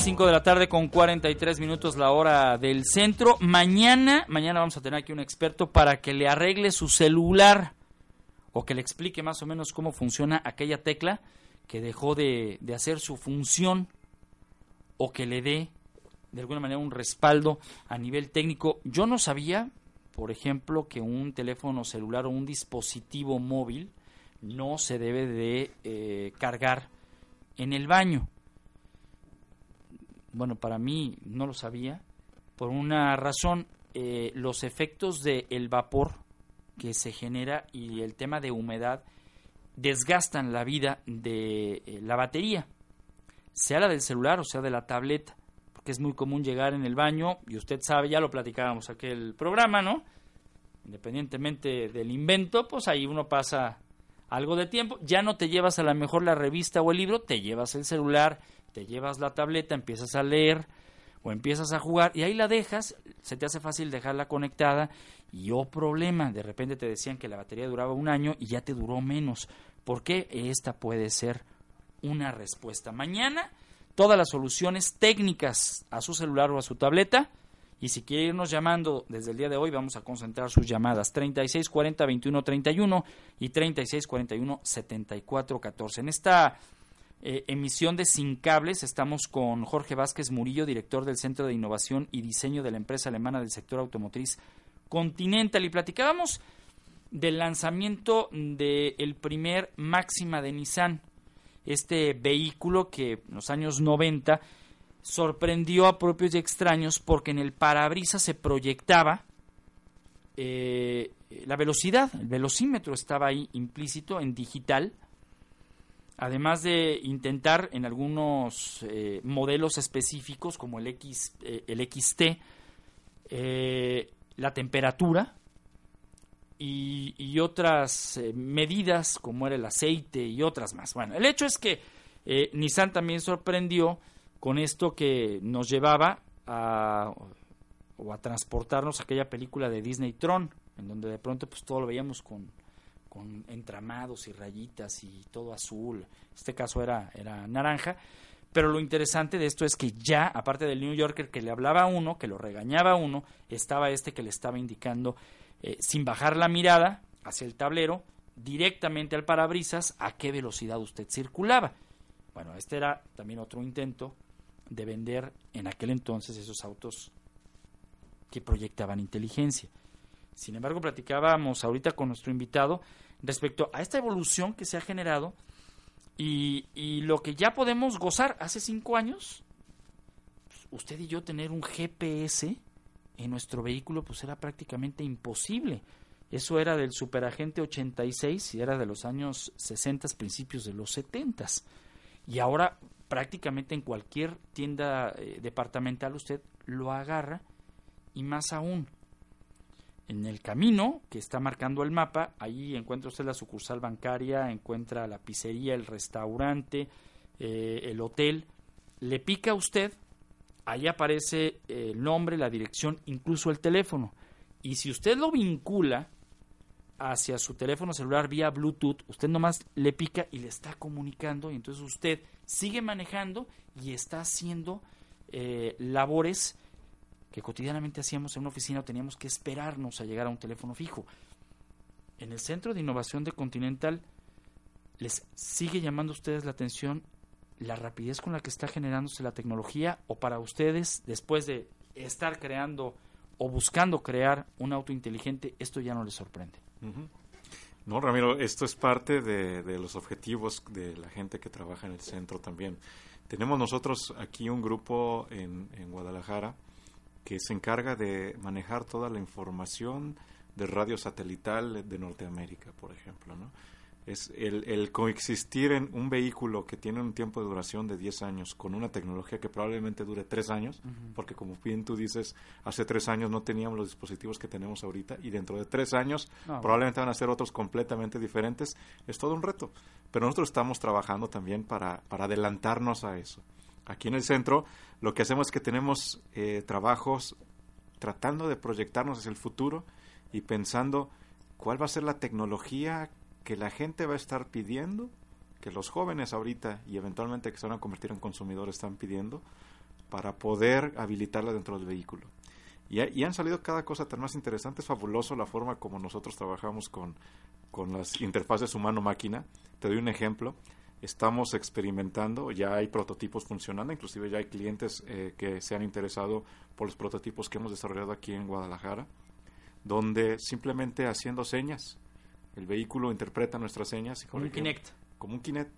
5 de la tarde con 43 minutos la hora del centro. Mañana, mañana vamos a tener aquí un experto para que le arregle su celular o que le explique más o menos cómo funciona aquella tecla que dejó de, hacer su función o que le dé de alguna manera un respaldo a nivel técnico. Yo no sabía, por ejemplo, que un teléfono celular o un dispositivo móvil no se debe de eh, cargar en el baño. Bueno, para mí no lo sabía. Por una razón, eh, los efectos del vapor que se genera y el tema de humedad desgastan la vida de eh, la batería, sea la del celular o sea de la tableta, porque es muy común llegar en el baño, y usted sabe, ya lo platicábamos aquel programa, ¿no? Independientemente del invento, pues ahí uno pasa algo de tiempo, ya no te llevas a lo mejor la revista o el libro, te llevas el celular, te llevas la tableta, empiezas a leer o empiezas a jugar y ahí la dejas, se te hace fácil dejarla conectada y oh problema, de repente te decían que la batería duraba un año y ya te duró menos. ¿Por qué? Esta puede ser una respuesta. Mañana todas las soluciones técnicas a su celular o a su tableta. Y si quiere irnos llamando desde el día de hoy, vamos a concentrar sus llamadas 3640 2131 y 3641 7414. En esta eh, emisión de Sin Cables estamos con Jorge Vázquez Murillo, director del Centro de Innovación y Diseño de la empresa alemana del sector automotriz Continental. Y platicábamos del lanzamiento del primer Máxima de Nissan, este vehículo que en los años 90 sorprendió a propios y extraños porque en el parabrisas se proyectaba eh, la velocidad, el velocímetro estaba ahí implícito en digital, además de intentar en algunos eh, modelos específicos como el, X, eh, el XT, la temperatura, y, otras eh, medidas como era el aceite y otras más. Bueno, el hecho es que eh, Nissan también sorprendió con esto que nos llevaba a o a transportarnos a aquella película de Disney Tron, en donde de pronto pues todo lo veíamos con, con entramados y rayitas y todo azul. Este caso era, era naranja. Pero lo interesante de esto es que ya, aparte del New Yorker que le hablaba a uno, que lo regañaba a uno, estaba este que le estaba indicando eh, sin bajar la mirada hacia el tablero, directamente al parabrisas, a qué velocidad usted circulaba. Bueno, este era también otro intento de vender en aquel entonces esos autos que proyectaban inteligencia. Sin embargo, platicábamos ahorita con nuestro invitado respecto a esta evolución que se ha generado y, y lo que ya podemos gozar hace cinco años, usted y yo tener un GPS en nuestro vehículo pues era prácticamente imposible. Eso era del superagente 86 y era de los años 60, principios de los 70. Y ahora prácticamente en cualquier tienda eh, departamental usted lo agarra y más aún en el camino que está marcando el mapa, ahí encuentra usted la sucursal bancaria, encuentra la pizzería, el restaurante, eh, el hotel, le pica a usted ahí aparece el nombre, la dirección, incluso el teléfono. Y si usted lo vincula hacia su teléfono celular vía Bluetooth, usted nomás le pica y le está comunicando y entonces usted sigue manejando y está haciendo eh, labores que cotidianamente hacíamos en una oficina o teníamos que esperarnos a llegar a un teléfono fijo. En el Centro de Innovación de Continental les sigue llamando a ustedes la atención la rapidez con la que está generándose la tecnología o para ustedes, después de estar creando o buscando crear un auto inteligente, esto ya no les sorprende? No, Ramiro, esto es parte de, los objetivos de la gente que trabaja en el centro también. Tenemos nosotros aquí un grupo en, en Guadalajara que se encarga de manejar toda la información del radio satelital de Norteamérica, por ejemplo, ¿no? es el, coexistir en un vehículo que tiene un tiempo de duración de 10 años con una tecnología que probablemente dure 3 años, porque como bien tú dices, hace 3 años no teníamos los dispositivos que tenemos ahorita y dentro de 3 años probablemente van a ser otros completamente diferentes, es todo un reto. Pero nosotros estamos trabajando también para, para adelantarnos a eso. Aquí en el centro lo que hacemos es que tenemos eh, trabajos tratando de proyectarnos hacia el futuro y pensando cuál va a ser la tecnología que la gente va a estar pidiendo, que los jóvenes ahorita y eventualmente que se van a convertir en consumidores están pidiendo, para poder habilitarla dentro del vehículo. Y, han salido cada cosa tan más interesante. Es fabuloso la forma como nosotros trabajamos con, con las interfaces humano-máquina. Te doy un ejemplo. Estamos experimentando, ya hay prototipos funcionando, inclusive ya hay clientes eh, que se han interesado por los prototipos que hemos desarrollado aquí en Guadalajara, donde simplemente haciendo señas, el vehículo interpreta nuestras señas. Y como un Kinect. Como un Kinect,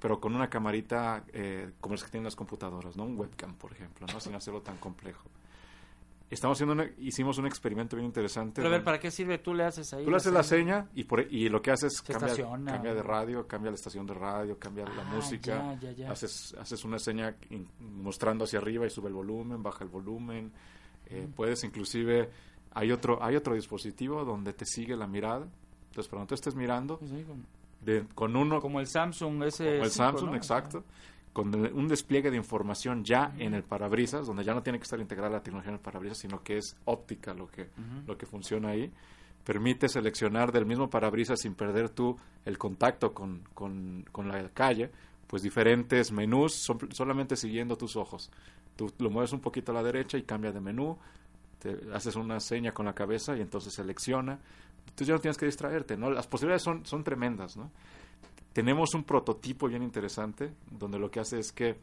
pero con una camarita eh, como las que tienen las computadoras, ¿no? Un webcam, por ejemplo, ¿no? Sin hacerlo tan complejo estamos haciendo hicimos un experimento bien interesante. Pero a ver, ¿para qué sirve? Tú le haces ahí. Tú le haces la seña y, por, y lo que haces cambia, cambia de radio, cambia la estación de radio, cambia la ah, música. Haces, haces una seña mostrando hacia arriba y sube el volumen, baja el volumen. Eh, puedes inclusive, hay otro, hay otro dispositivo donde te sigue la mirada. Entonces, cuando tú estés mirando, pues de, con uno... Como el Samsung ese... Como el Samsung, exacto con un despliegue de información ya en el parabrisas, donde ya no tiene que estar integrada la tecnología en el parabrisas, sino que es óptica lo que, lo que funciona ahí, permite seleccionar del mismo parabrisas sin perder tú el contacto con, con, con la calle, pues diferentes menús solamente siguiendo tus ojos. Tú lo mueves un poquito a la derecha y cambia de menú, te haces una seña con la cabeza y entonces selecciona. Entonces ya no tienes que distraerte, ¿no? Las posibilidades son, son tremendas, ¿no? Tenemos un prototipo bien interesante donde lo que hace es que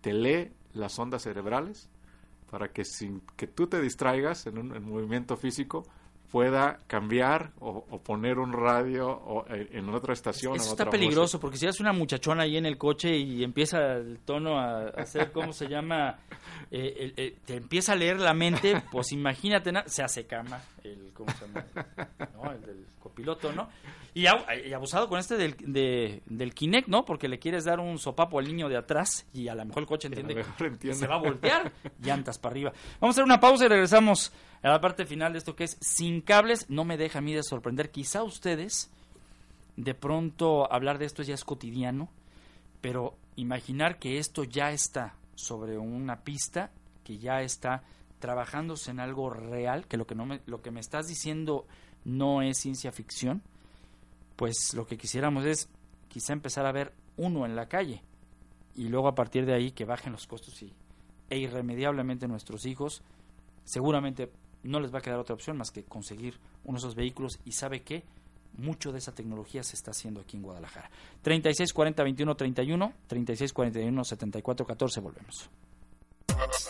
te lee las ondas cerebrales para que sin que tú te distraigas en un movimiento físico pueda cambiar o, poner un radio o, eh, en otra estación. Eso está peligroso porque si eres una muchachona ahí en el coche y empieza el tono a, hacer, ¿cómo se llama? Eh, eh, te empieza a leer la mente, pues imagínate, se hace cama, el, ¿cómo se llama? ¿No? El del copiloto, ¿no? Y, abusado con este del, del Kinect, ¿no? Porque le quieres dar un sopapo al niño de atrás y a lo mejor el coche entiende, que se va a voltear, llantas para arriba. Vamos a hacer una pausa y regresamos a la parte final de esto que es sin cables. No me deja a mí de sorprender. Quizá ustedes, de pronto hablar de esto ya es cotidiano, pero imaginar que esto ya está sobre una pista, que ya está trabajándose en algo real, que lo que, no me, lo que me estás diciendo no es ciencia ficción, pues lo que quisiéramos es quizá empezar a ver uno en la calle y luego a partir de ahí que bajen los costos y, e irremediablemente nuestros hijos seguramente no les va a quedar otra opción más que conseguir uno de esos vehículos y sabe que mucho de esa tecnología se está haciendo aquí en Guadalajara. 36 40 21 31, 36 41 74 14, volvemos.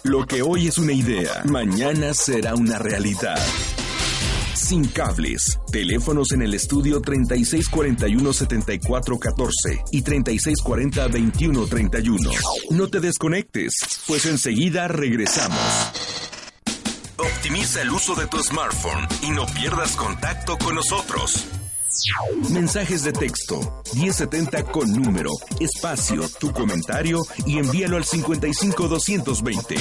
Lo que hoy es una idea, mañana será una realidad. Sin cables. Teléfonos en el estudio 3641-7414 y 3640-2131. No te desconectes, pues enseguida regresamos. Optimiza el uso de tu smartphone y no pierdas contacto con nosotros. Mensajes de texto 1070 con número, espacio, tu comentario y envíalo al 55220.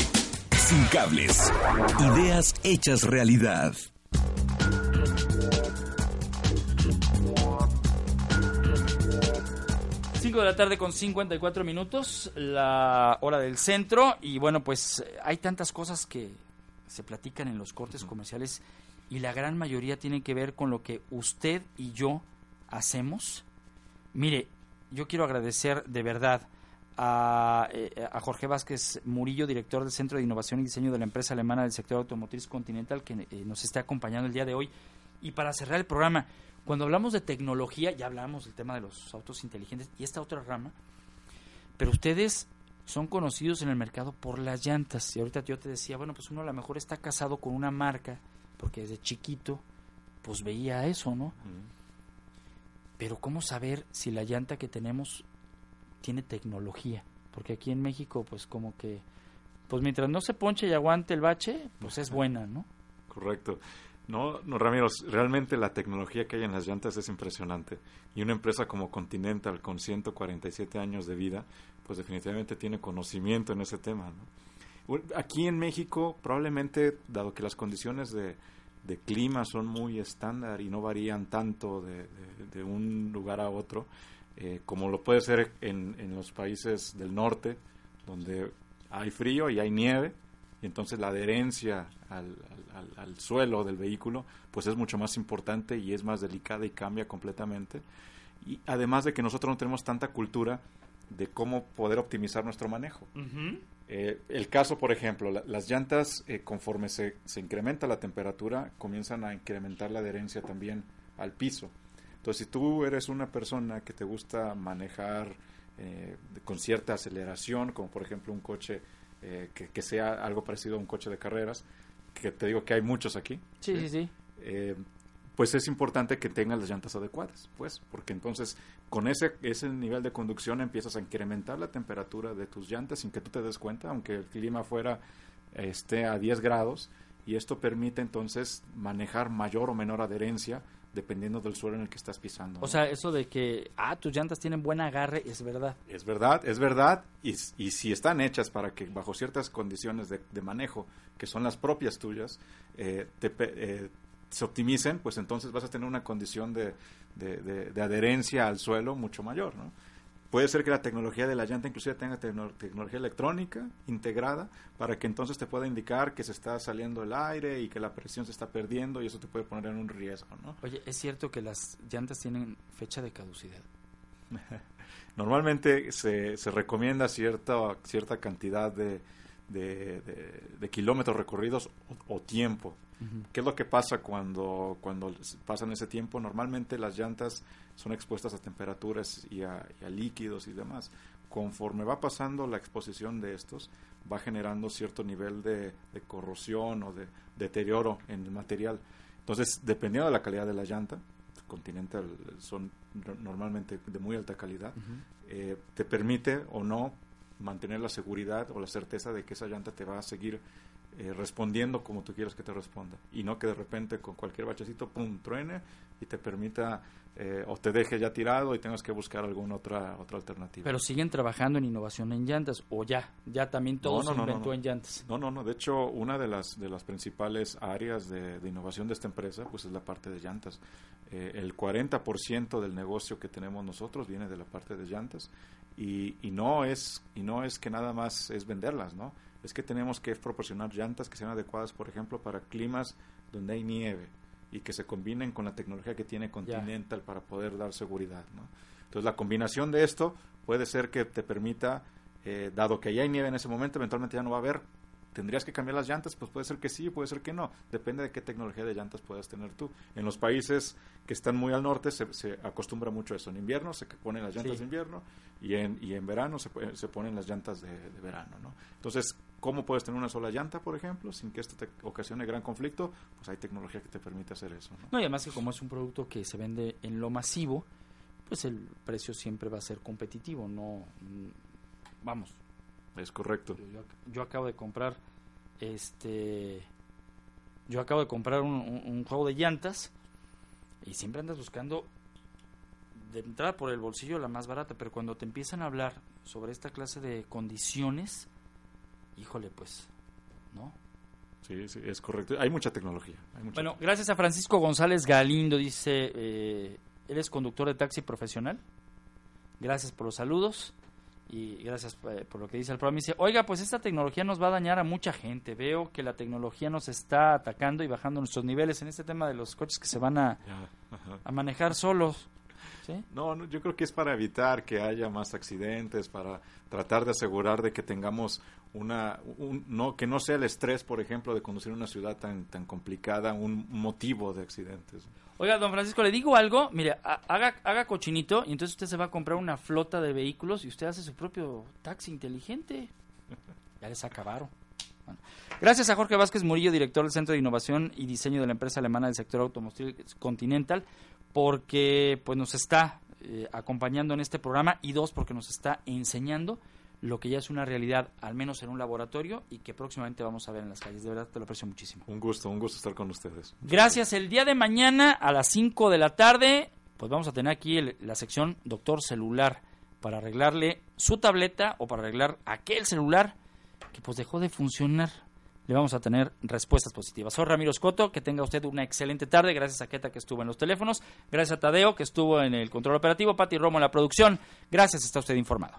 Sin cables. Ideas hechas realidad. 5 de la tarde con 54 minutos, la hora del centro. Y bueno, pues hay tantas cosas que se platican en los cortes comerciales y la gran mayoría tienen que ver con lo que usted y yo hacemos. Mire, yo quiero agradecer de verdad a, eh, a, Jorge Vázquez Murillo, director del Centro de Innovación y Diseño de la empresa alemana del sector automotriz continental, que eh, nos está acompañando el día de hoy. Y para cerrar el programa, cuando hablamos de tecnología, ya hablamos del tema de los autos inteligentes y esta otra rama, pero ustedes son conocidos en el mercado por las llantas. Y ahorita yo te decía, bueno, pues uno a lo mejor está casado con una marca, porque desde chiquito, pues veía eso, ¿no? Pero ¿cómo saber si la llanta que tenemos tiene tecnología? Porque aquí en México, pues como que, pues mientras no se ponche y aguante el bache, pues es buena, ¿no? Correcto. No, no, Ramiro, realmente la tecnología que hay en las llantas es impresionante. Y una empresa como Continental, con 147 años de vida, pues definitivamente tiene conocimiento en ese tema. Aquí en México, probablemente, dado que las condiciones de, clima son muy estándar y no varían tanto de, un lugar a otro, eh, como lo puede ser en, en, los países del norte, donde hay frío y hay nieve, y entonces la adherencia al, al, suelo del vehículo pues es mucho más importante y es más delicada y cambia completamente. Y además de que nosotros no tenemos tanta cultura de cómo poder optimizar nuestro manejo. Eh, el caso, por ejemplo, las llantas, eh, conforme se, se, incrementa la temperatura, comienzan a incrementar la adherencia también al piso. Entonces, si tú eres una persona que te gusta manejar eh, con cierta aceleración, como por ejemplo un coche eh, que, sea algo parecido a un coche de carreras, que te digo que hay muchos aquí. Sí, sí, sí. Eh, pues es importante que tengas las llantas adecuadas, pues, porque entonces con ese, ese nivel de conducción empiezas a incrementar la temperatura de tus llantas sin que tú te des cuenta, aunque el clima fuera esté a 10 grados, y esto permite entonces manejar mayor o menor adherencia dependiendo del suelo en el que estás pisando. O sea, eso de que, ah, tus llantas tienen buen agarre, es verdad. Es verdad, es verdad, y, y si están hechas para que bajo ciertas condiciones de, manejo, que son las propias tuyas, eh, eh, se optimicen, pues entonces vas a tener una condición de, de adherencia al suelo mucho mayor, ¿no? Puede ser que la tecnología de la llanta inclusive tenga tecnología electrónica integrada para que entonces te pueda indicar que se está saliendo el aire y que la presión se está perdiendo y eso te puede poner en un riesgo, ¿no? Oye, ¿es cierto que las llantas tienen fecha de caducidad? Normalmente se, se recomienda cierta, cierta cantidad de, de, kilómetros recorridos o, tiempo. ¿Qué es lo que pasa cuando, cuando pasan ese tiempo? Normalmente las llantas son expuestas a temperaturas y a, líquidos y demás. Conforme va pasando la exposición de estos, va generando cierto nivel de, corrosión o de deterioro en el material. Entonces, dependiendo de la calidad de la llanta, Continental son normalmente de muy alta calidad, eh, te permite o no mantener la seguridad o la certeza de que esa llanta te va a seguir eh, respondiendo como tú quieres que te responda y no que de repente con cualquier bachecito pum truene y te permita eh, o te deje ya tirado y tengas que buscar alguna otra otra alternativa. Pero siguen trabajando en innovación en llantas o ya ya también todo se inventó en llantas. No no no de hecho una de las de las principales áreas de, innovación de esta empresa pues es la parte de llantas. Eh, el 40% del negocio que tenemos nosotros viene de la parte de llantas y, y no es y no es que nada más es venderlas, ¿no? Es que tenemos que proporcionar llantas que sean adecuadas, por ejemplo, para climas donde hay nieve y que se combinen con la tecnología que tiene Continental para poder dar seguridad, ¿no? Entonces la combinación de esto puede ser que te permita, eh, dado que ya hay nieve en ese momento, eventualmente ya no va a haber ¿Tendrías que cambiar las llantas? Pues puede ser que sí, puede ser que no. Depende de qué tecnología de llantas puedas tener tú. En los países que están muy al norte se, se acostumbra mucho a eso. En invierno se ponen las llantas de invierno y en, y en verano se, se ponen las llantas de, verano. ¿no? Entonces, ¿cómo puedes tener una sola llanta, por ejemplo, sin que esto te ocasione gran conflicto? Pues hay tecnología que te permite hacer eso. ¿no? no y además que como es un producto que se vende en lo masivo, pues el precio siempre va a ser competitivo. No, vamos, es correcto. Yo, acabo de comprar este yo acabo de comprar un, juego de llantas y siempre andas buscando de entrada por el bolsillo la más barata, pero cuando te empiezan a hablar sobre esta clase de condiciones, híjole, pues, ¿no? Sí, sí, es correcto. Hay mucha tecnología. bueno, gracias a Francisco González Galindo, dice, eh, ¿eres conductor de taxi profesional? Gracias por los saludos y gracias eh, por lo que dice el programa. Dice, oiga, pues esta tecnología nos va a dañar a mucha gente. Veo que la tecnología nos está atacando y bajando nuestros niveles en este tema de los coches que se van a, a manejar solos. No, no, yo creo que es para evitar que haya más accidentes, para tratar de asegurar de que tengamos una, no, que no sea el estrés, por ejemplo, de conducir una ciudad tan, tan complicada, un motivo de accidentes. Oiga, don Francisco, le digo algo, mire, haga, haga cochinito y entonces usted se va a comprar una flota de vehículos y usted hace su propio taxi inteligente. Ya les acabaron. Gracias a Jorge Vázquez Murillo, director del Centro de Innovación y Diseño de la empresa alemana del sector automotriz Continental, porque pues nos está eh, acompañando en este programa y dos, porque nos está enseñando lo que ya es una realidad, al menos en un laboratorio, y que próximamente vamos a ver en las calles. De verdad, te lo aprecio muchísimo. Un gusto, un gusto estar con ustedes. Gracias. El día de mañana a las 5 de la tarde, pues vamos a tener aquí la sección Doctor Celular para arreglarle su tableta o para arreglar aquel celular que pues dejó de funcionar. Le vamos a tener respuestas positivas. Soy Ramiro Scotto, que tenga usted una excelente tarde. Gracias a Keta que estuvo en los teléfonos. Gracias a Tadeo que estuvo en el control operativo. Pati Romo en la producción. Gracias, está usted informado.